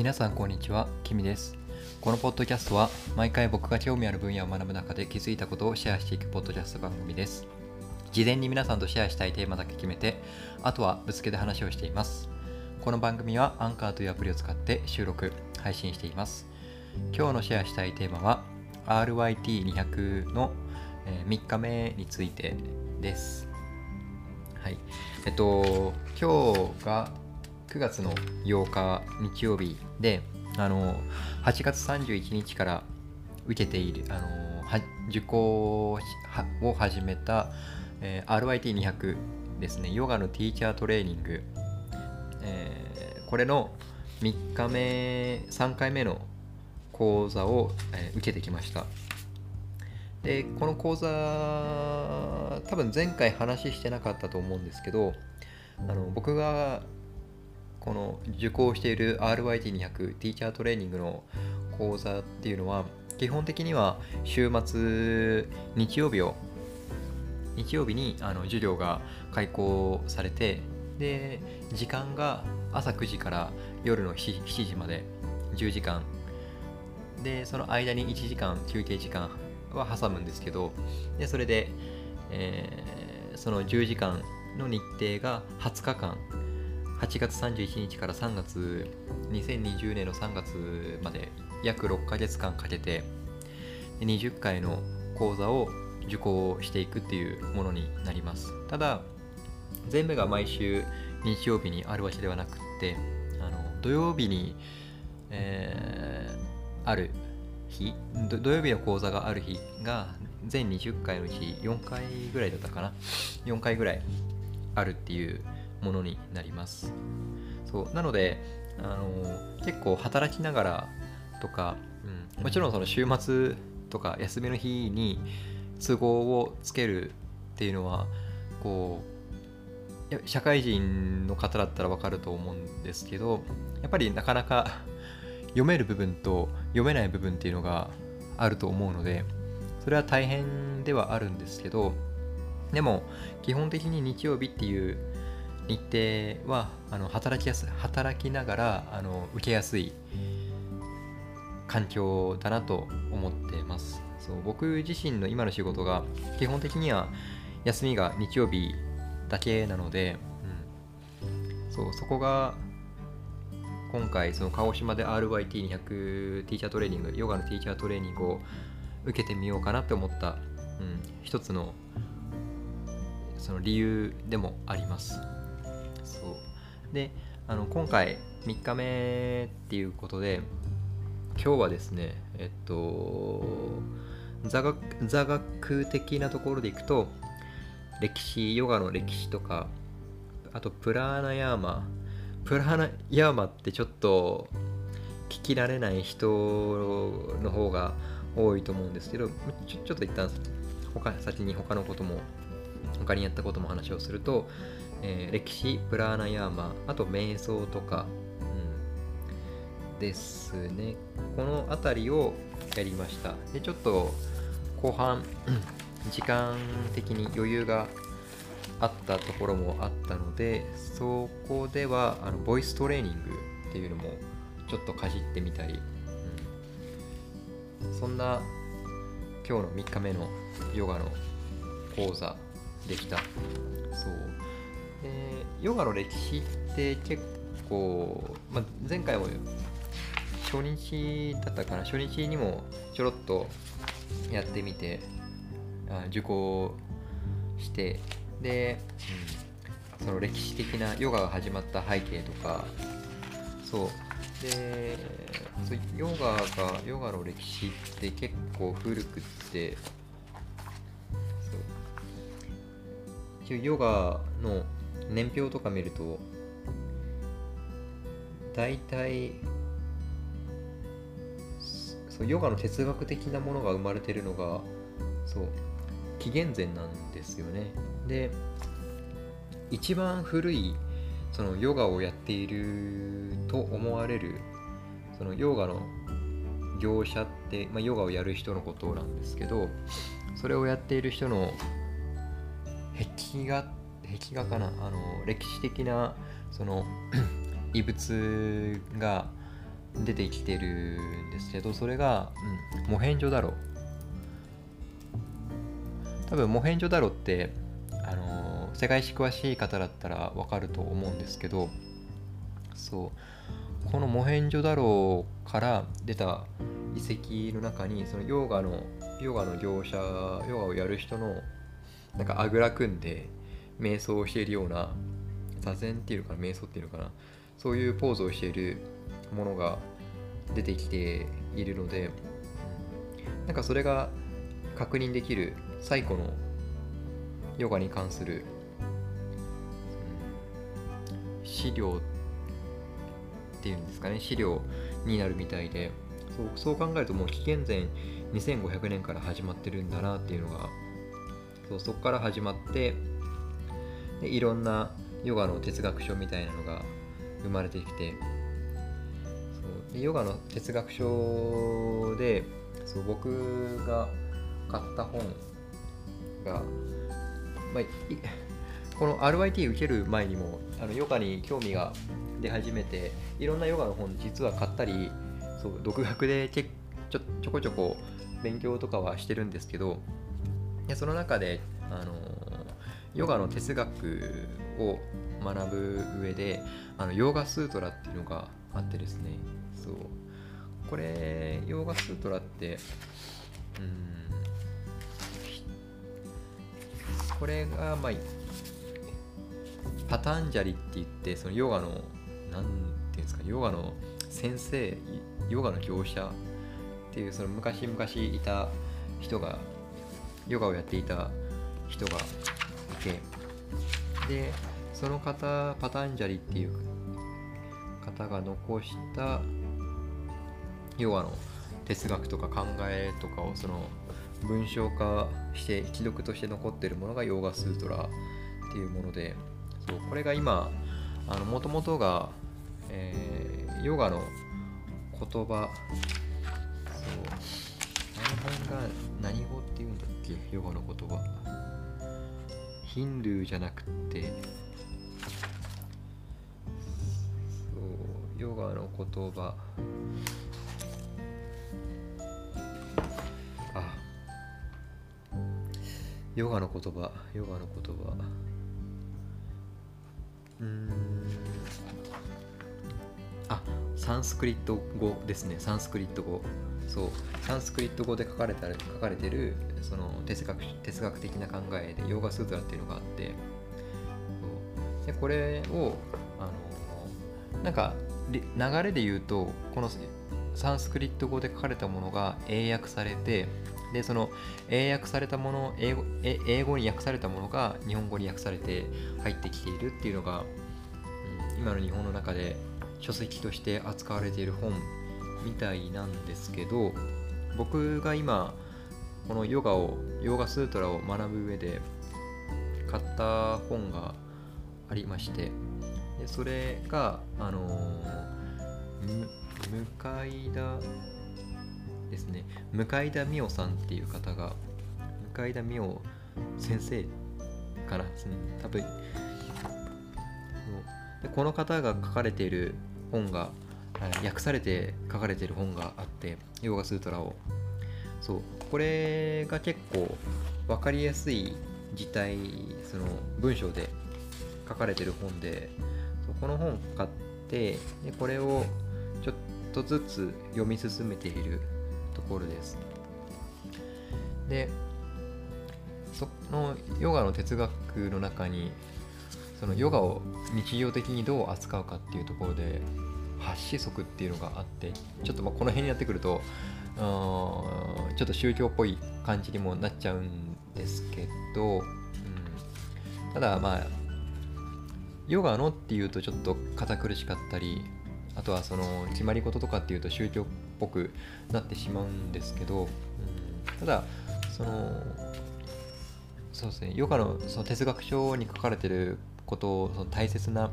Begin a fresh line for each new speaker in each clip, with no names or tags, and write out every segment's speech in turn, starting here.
皆さんこんにちは、キミです。このポッドキャストは毎回僕が興味ある分野を学ぶ中で気づいたことをシェアしていくポッドキャスト番組です。事前に皆さんとシェアしたいテーマだけ決めて、あとはぶつけで話をしています。この番組はアンカーというアプリを使って収録、配信しています。今日のシェアしたいテーマは RYT200 の3日目についてです。はい。えっと、今日が9月の8日日曜日で、あの、8月31日から受けている、あの、は受講を始めた、えー RYT200 ですね、ヨガのティーチャートレーニング、えーこれの3日目、3回目の講座を、えー受けてきました。でこの講座多分前回話してなかったと思うんですけどあの僕がこの受講している RYT200 ティーチャートレーニングの講座っていうのは基本的には週末日曜日を日曜日にあの授業が開講されてで時間が朝9時から夜の 7, 7時まで10時間。でその間に1時間休憩時間は挟むんですけどでそれで、えーその10時間の日程が20日間。8月31日から3月2020年の3月まで約6ヶ月間かけて20回の講座を受講していくっていうものになります。ただ全部が毎週日曜日にあるわけではなくってあの土曜日に、えーある日土曜日の講座がある日が全20回のうち4回ぐらいだったかな。4回ぐらいあるっていうものになります。そうなのであの結構働きながらとか、うん、もちろんその週末とか休みの日に都合をつけるっていうのはこう社会人の方だったらわかると思うんですけどやっぱりなかなか 読める部分と読めない部分っていうのがあると思うのでそれは大変ではあるんですけどでも基本的に日曜日っていう日程はあの働きやす働きながらあの受けやすい環境だなと思ってます。そう僕自身の今の仕事が基本的には休みが日曜日だけなので、うん、そうそこが今回その鹿児島で RYT200 ティーチャートレーニングヨガのティーチャートレーニングを受けてみようかなって思った、うん、一つのその理由でもあります。であの今回3日目っていうことで今日はですねえっと座学座学的なところでいくと歴史ヨガの歴史とかあとプラーナヤーマ。プラーナヤーマってちょっと聞きられない人の方が多いと思うんですけどちょちょっと一旦他先に他のことも他にやったことも話をすると、えー歴史プラーナヤーマあと瞑想とか、うん、ですね。この辺りをやりました。でちょっと後半時間的に余裕があったところもあったのでそこではあのボイストレーニングっていうのもちょっとかじってみたり、うんそんな今日の3日目のヨガの講座できた。そう。でヨガの歴史って結構、まあ、前回も初日だったかな初日にもちょろっとやってみてあ受講してで、うんその歴史的なヨガが始まった背景とかそう。でそうヨガがヨガの歴史って結構古くってそう。ヨガの年表とか見ると大体そうヨガの哲学的なものが生まれてるのがそう紀元前なんですよね。で一番古いそのヨガをやっていると思われるそのヨガの業者って、まあ、ヨガをやる人のことなんですけどそれをやっている人の壁画壁画かな？あの歴史的なその 遺物が出てきてるんですけどそれが、うん、モヘンジョダロ。多分モヘンジョダロってあの世界史詳しい方だったらわかると思うんですけどそう。このモヘンジョダロから出た遺跡の中にそのヨガのヨガの業者ヨガをやる人のなんかあぐら組んで瞑想をしているような座禅っていうのかな瞑想っていうのかなそういうポーズをしているものが出てきているのでなんかそれが確認できる最古のヨガに関する資料っていうんですかね資料になるみたいでそうそう考えるともう紀元前2500年から始まってるんだなっていうのがそうそこから始まってでいろんなヨガの哲学書みたいなのが生まれてきてそうでヨガの哲学書でそう僕が買った本が、まあ、この RYT 受ける前にもあのヨガに興味が出始めていろんなヨガの本実は買ったりそう独学でちょちょこちょこ勉強とかはしてるんですけどでその中であのヨガの哲学を学ぶ上であのヨーガスートラっていうのがあってですね。そう。これヨーガスートラってうんこれがまあパタンジャリって言ってそのヨガの何ていうんですかヨガの先生ヨガの業者っていうその昔々いた人がヨガをやっていた人がてでその方パタンジャリっていう方が残したヨガの哲学とか考えとかをその文章化して一読として残ってるものがヨーガスートラっていうものでそうこれが今もともとが、えー、ヨガの言葉そうあの辺が何語っていうんだっけ？ヨガの言葉。ヒンドゥーじゃなくてそうヨガの言葉。あヨガの言葉ヨガの言葉。うん。あサンスクリット語ですね。サンスクリット語。そうサンスクリット語で書かれた書かれてるその哲学哲学的な考えでヨーガスートラっていうのがあってでこれをあのなんか流れで言うとこのサンスクリット語で書かれたものが英訳されてでその英訳されたもの英語英語に訳されたものが日本語に訳されて入ってきているっていうのが、うん、今の日本の中で書籍として扱われている本みたいなんですけど僕が今このヨガをヨガスートラを学ぶ上で買った本がありましてでそれがあのー、向田ですね。向田美桜さんっていう方が向田美桜先生かな、多分でこの方が書かれている本が訳されて書かれてる本があってヨガスートラを。そう。これが結構分かりやすい字体その文章で書かれてる本でそうこの本買ってでこれをちょっとずつ読み進めているところです。でそのヨガの哲学の中にそのヨガを日常的にどう扱うかっていうところで発子則っていうのがあってちょっとまあこの辺にやってくるとちょっと宗教っぽい感じにもなっちゃうんですけど、うん、ただまあヨガのっていうとちょっと堅苦しかったりあとはその決まり事とかっていうと宗教っぽくなってしまうんですけど、うん、ただそのそうですねヨガのその哲学書に書かれてることをその大切な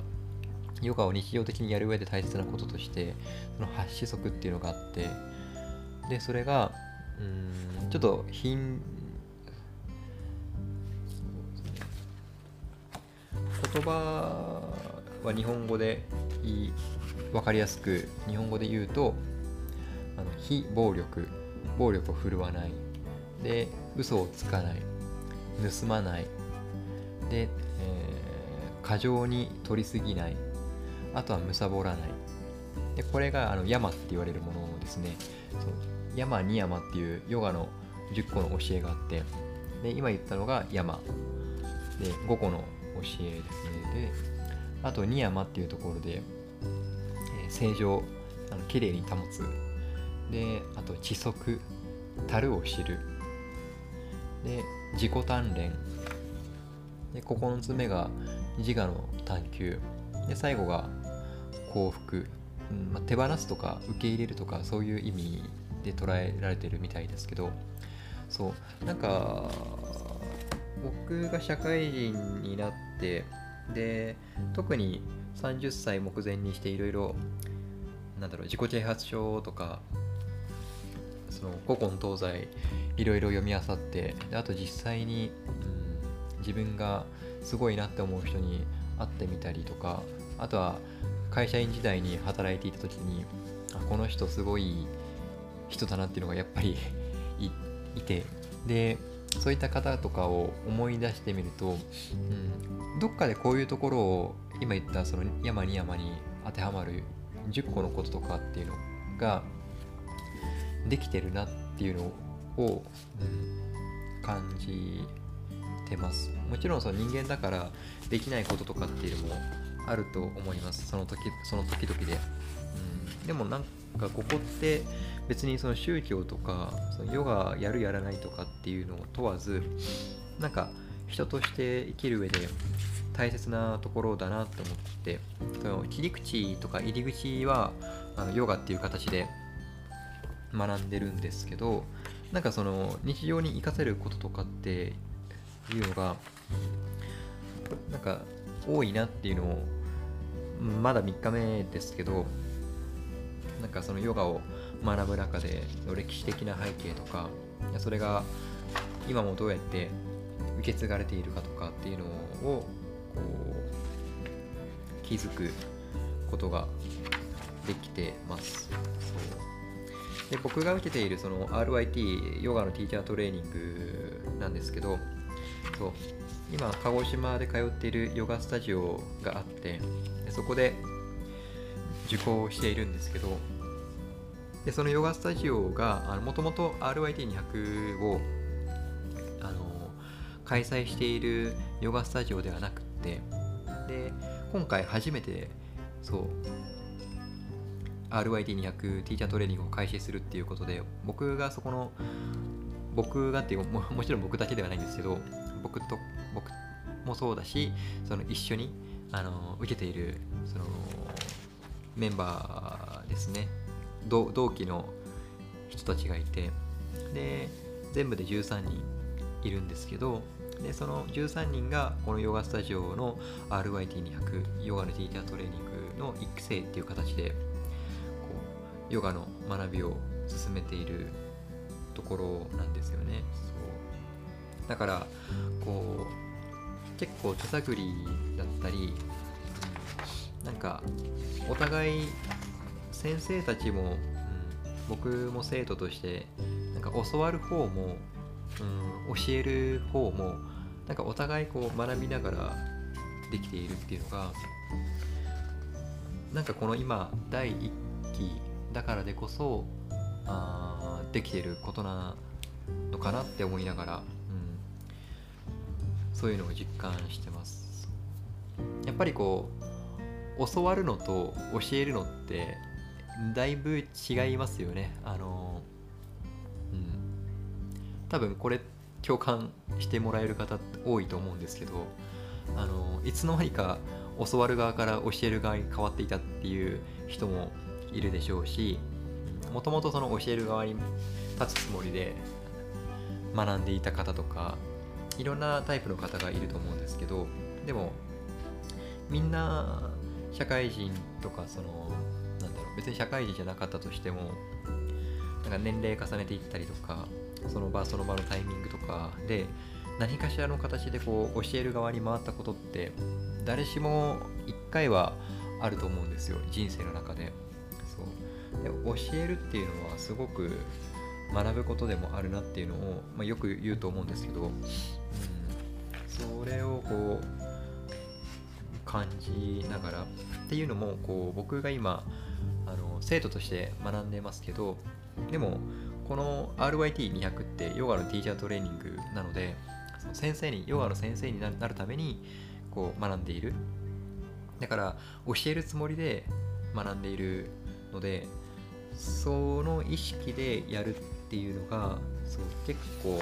ヨガを日常的にやる上で大切なこととしてその発子則っていうのがあってでそれがうんちょっと品言葉は日本語でいい分かりやすく日本語で言うとあの非暴力暴力を振るわない。で嘘をつかない。盗まない。で、えー、過剰に取りすぎない。あとは貪らない。でこれがあのヤマって言われるものですね。そう。ヤマニヤマっていうヨガの10個の教えがあって。で今言ったのがヤマで5個の教えですね。であとニヤマっていうところで、えー、正常あの綺麗に保つ。であと知足。樽を知る。で自己鍛錬。で9つ目が自我の探求。で最後が幸福、うんまあ、手放すとか受け入れるとかそういう意味で捉えられてるみたいですけどそうなんか僕が社会人になってで特に30歳目前にしていろいろなんだろう自己啓発書とかその古今東西いろいろ読み漁ってあと実際に、うん、自分がすごいなって思う人に会ってみたりとかあとは会社員時代に働いていた時にあこの人すごい人だなっていうのがやっぱり いて。でそういった方とかを思い出してみると、うん、どっかでこういうところを今言ったその山に山に当てはまる10個のこととかっていうのができてるなっていうのを、うん、感じてます。もちろんその人間だからできないこととかっていうのもあると思います。その時その時々で、うん、でもなんかここって別にその宗教とかそのヨガやるやらないとかっていうのを問わずなんか人として生きる上で大切なところだなと思ってその切り口とか入り口はあのヨガっていう形で学んでるんですけどなんかその日常に生かせることとかっていうのがなんか多いなっていうのをまだ3日目ですけどなんかそのヨガを学ぶ中での歴史的な背景とかそれが今もどうやって受け継がれているかとかっていうのをこう気づくことができてます。そう。で僕が受けているその RIT ヨガのティーチャートレーニングなんですけどそう。今鹿児島で通っているヨガスタジオがあってそこで受講しているんですけどでそのヨガスタジオがもともと RYT200 をあの開催しているヨガスタジオではなくってで今回初めてそう RYT200 ティーチャートレーニングを開始するっていうことで僕がそこの僕がっていうももちろん僕だけではないんですけど僕と僕もそうだしその一緒にあの受けているそのメンバーですね。同期の人たちがいてで全部で13人いるんですけどでその13人がこのヨガスタジオの RYT200 ヨガのティーチャートレーニングの育成っていう形でこうヨガの学びを進めているところなんですよね。だからこう結構手探りだったりなんかお互い先生たちも、うん、僕も生徒としてなんか教わる方も、うん、教える方もなんかお互いこう学びながらできているっていうのがなんかこの今第1期だからでこそあできていることなのかなって思いながら、そういうのを実感してます。やっぱりこう教わるのと教えるのってだいぶ違いますよね。あのうん。多分これ共感してもらえる方多いと思うんですけどあのいつの間にか教わる側から教える側に変わっていたっていう人もいるでしょうしもともとその教える側に立つつもりで学んでいた方とかいろんなタイプの方がいると思うんですけどでもみんな社会人とかそのなんだろう別に社会人じゃなかったとしてもなんか年齢重ねていったりとかその場その場のタイミングとかで何かしらの形でこう教える側に回ったことって誰しも一回はあると思うんですよ人生の中で。そう。で教えるっていうのはすごく学ぶことでもあるなっていうのを、まあ、よく言うと思うんですけど、うん、それをこう感じながらっていうのもこう僕が今あの生徒として学んでますけどでもこの RYT200 ってヨガのティーチャートレーニングなので先生にヨガの先生になるためにこう学んでいる。だから教えるつもりで学んでいるのでその意識でやるっていうのがそう結構、うん、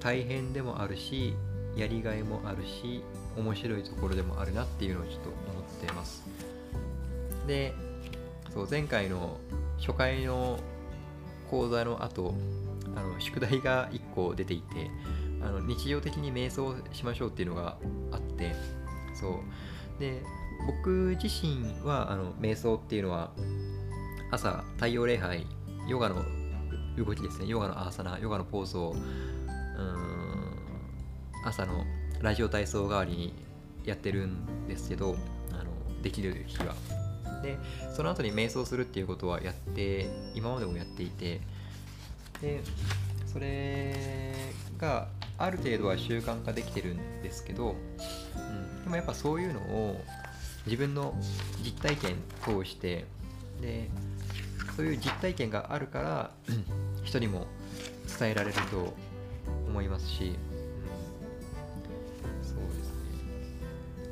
大変でもあるしやりがいもあるし面白いところでもあるなっていうのをちょっと思ってます。でそう前回の初回の講座の後あの宿題が1個出ていてあの日常的に瞑想しましょうっていうのがあってそう。で僕自身はあの瞑想っていうのは朝太陽礼拝ヨガの動きですね。ヨガのアーサナヨガのポーズをうん朝のラジオ体操代わりにやってるんですけどあのできる日は。でその後に瞑想するっていうことはやって今までもやっていてでそれがある程度は習慣化できてるんですけど、うん、でもやっぱそういうのを自分の実体験通してでそういう実体験があるから人にも伝えられると思いますし、うん、そうですね。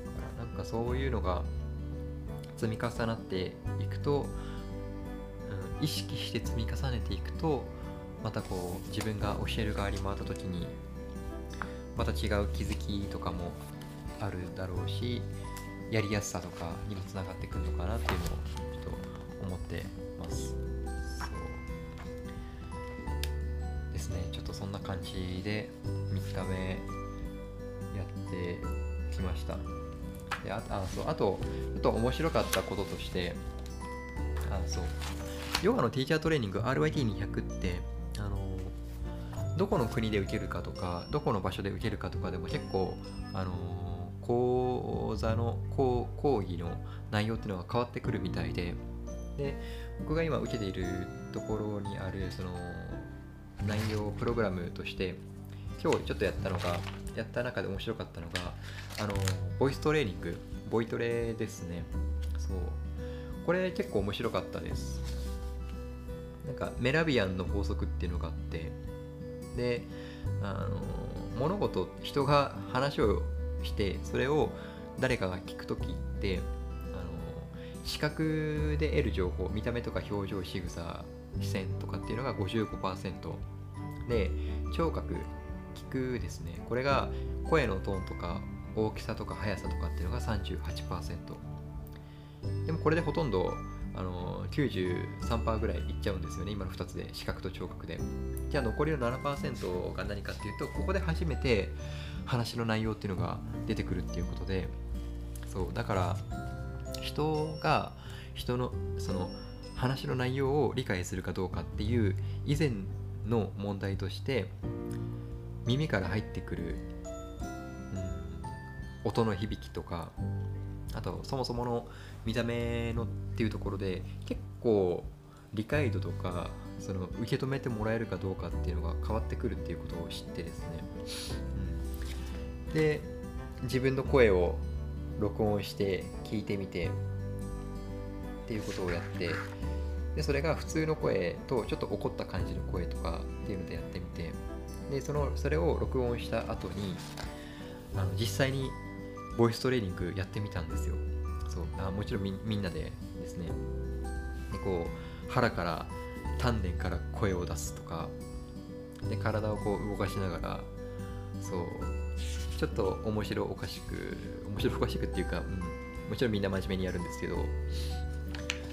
だからなんかそういうのが積み重なっていくと、うん、意識して積み重ねていくとまたこう自分が教える側に回った時にまた違う気づきとかもあるだろうしやりやすさとかにもつながってくるのかなっていうのをちょっと思ってます。そうですね。ちょっとそんな感じで3日目やってきました。でああそうあとちょっと面白かったこととしてあそう。ヨガのティーチャートレーニング RYT200 ってあのどこの国で受けるかとかどこの場所で受けるかとかでも結構あの講座の講講義の内容っていうのが変わってくるみたいでで僕が今受けているところにあるその内容プログラムとして今日ちょっとやったのがやった中で面白かったのがあのボイストレーニングボイトレですね。そう。これ結構面白かったです。なんかメラビアンの法則っていうのがあってであの物事人が話をしてそれを誰かが聞く時って視覚で得る情報見た目とか表情仕草視線とかっていうのが55%で聴覚聞くですね。これが声のトーンとか大きさとか速さとかっていうのが38%でもこれでほとんどあの93%ぐらいいっちゃうんですよね。今の2つで視覚と聴覚で。じゃあ残りの7%が何かっていうとここで初めて話の内容っていうのが出てくるっていうことで。そうだから人が人のその話の内容を理解するかどうかっていう以前の問題として耳から入ってくる、うん、音の響きとかあとそもそもの見た目のっていうところで結構理解度とかその受け止めてもらえるかどうかっていうのが変わってくるっていうことを知ってですね、うん、で自分の声を録音して聞いてみてっていうことをやってでそれが普通の声とちょっと怒った感じの声とかっていうのでやってみてでそのそれを録音した後にあの実際にボイストレーニングやってみたんですよ。そう。あもちろんみんなでですね。でこう腹から丹田から声を出すとかで体をこう動かしながらそう。ちょっと面白おかしく面白おかしくっていうか、うん、もちろんみんな真面目にやるんですけど。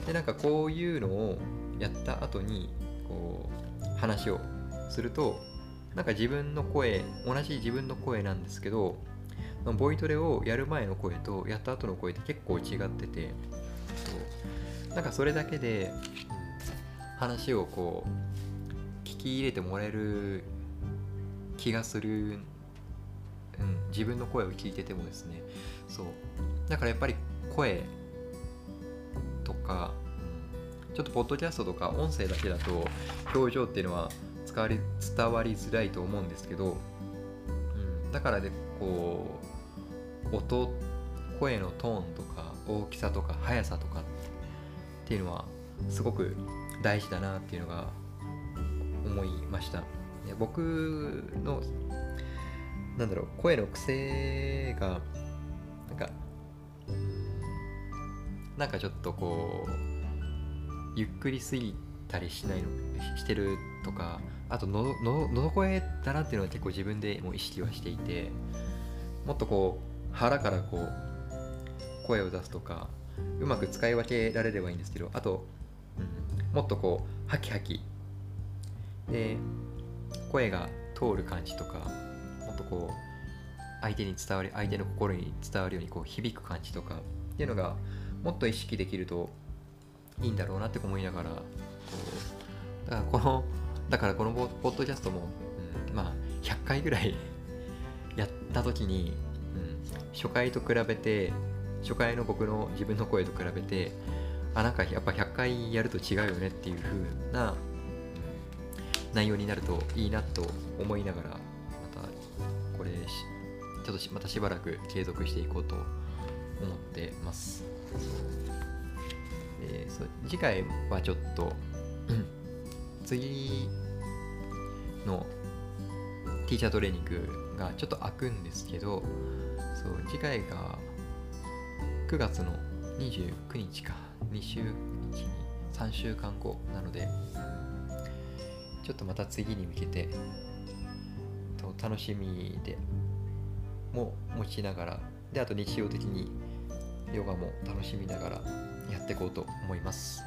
でなんかこういうのをやった後にこう話をするとなんか自分の声同じ自分の声なんですけどボイトレをやる前の声とやった後の声って結構違っててそう。なんかそれだけで話をこう聞き入れてもらえる気がするうん、自分の声を聞いててもですね。そう。だからやっぱり声とか、ちょっとポッドキャストとか音声だけだと表情っていうのは伝わり伝わりづらいと思うんですけど、うん、だからでこう音声のトーンとか大きさとか速さとかっていうのはすごく大事だなっていうのが思いました。僕のなんだろう声の癖がなんかなんかちょっとこうゆっくりすぎたりしないのしてるとかあとのの喉声だなっていうのは結構自分でも意識はしていてもっとこう腹からこう声を出すとかうまく使い分けられればいいんですけどあと、うん、もっとこうハキハキ。で声が通る感じとかこう相手に伝わり相手の心に伝わるようにこう響く感じとかっていうのがもっと意識できるといいんだろうなって思いながらこうだからこのだからこのポッドキャストも、うん、まあ100回ぐらい やった時に、うん、初回と比べて初回の僕の自分の声と比べてあなんかやっぱ100回やると違うよねっていう風な内容になるといいなと思いながらちょっとまたしばらく継続していこうと思ってます。でそ次回はちょっと次のティーチャートレーニングがちょっと開くんですけどそう次回が9月の29日か。2週3週間後なのでちょっとまた次に向けて楽しみでも持ちながらであと日常的にヨガも楽しみながらやっていこうと思います。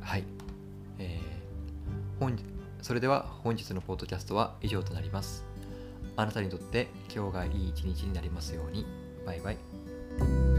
はい、えー、本それでは本日のポッドキャストは以上となります。あなたにとって今日がいい一日になりますように。バイバイ。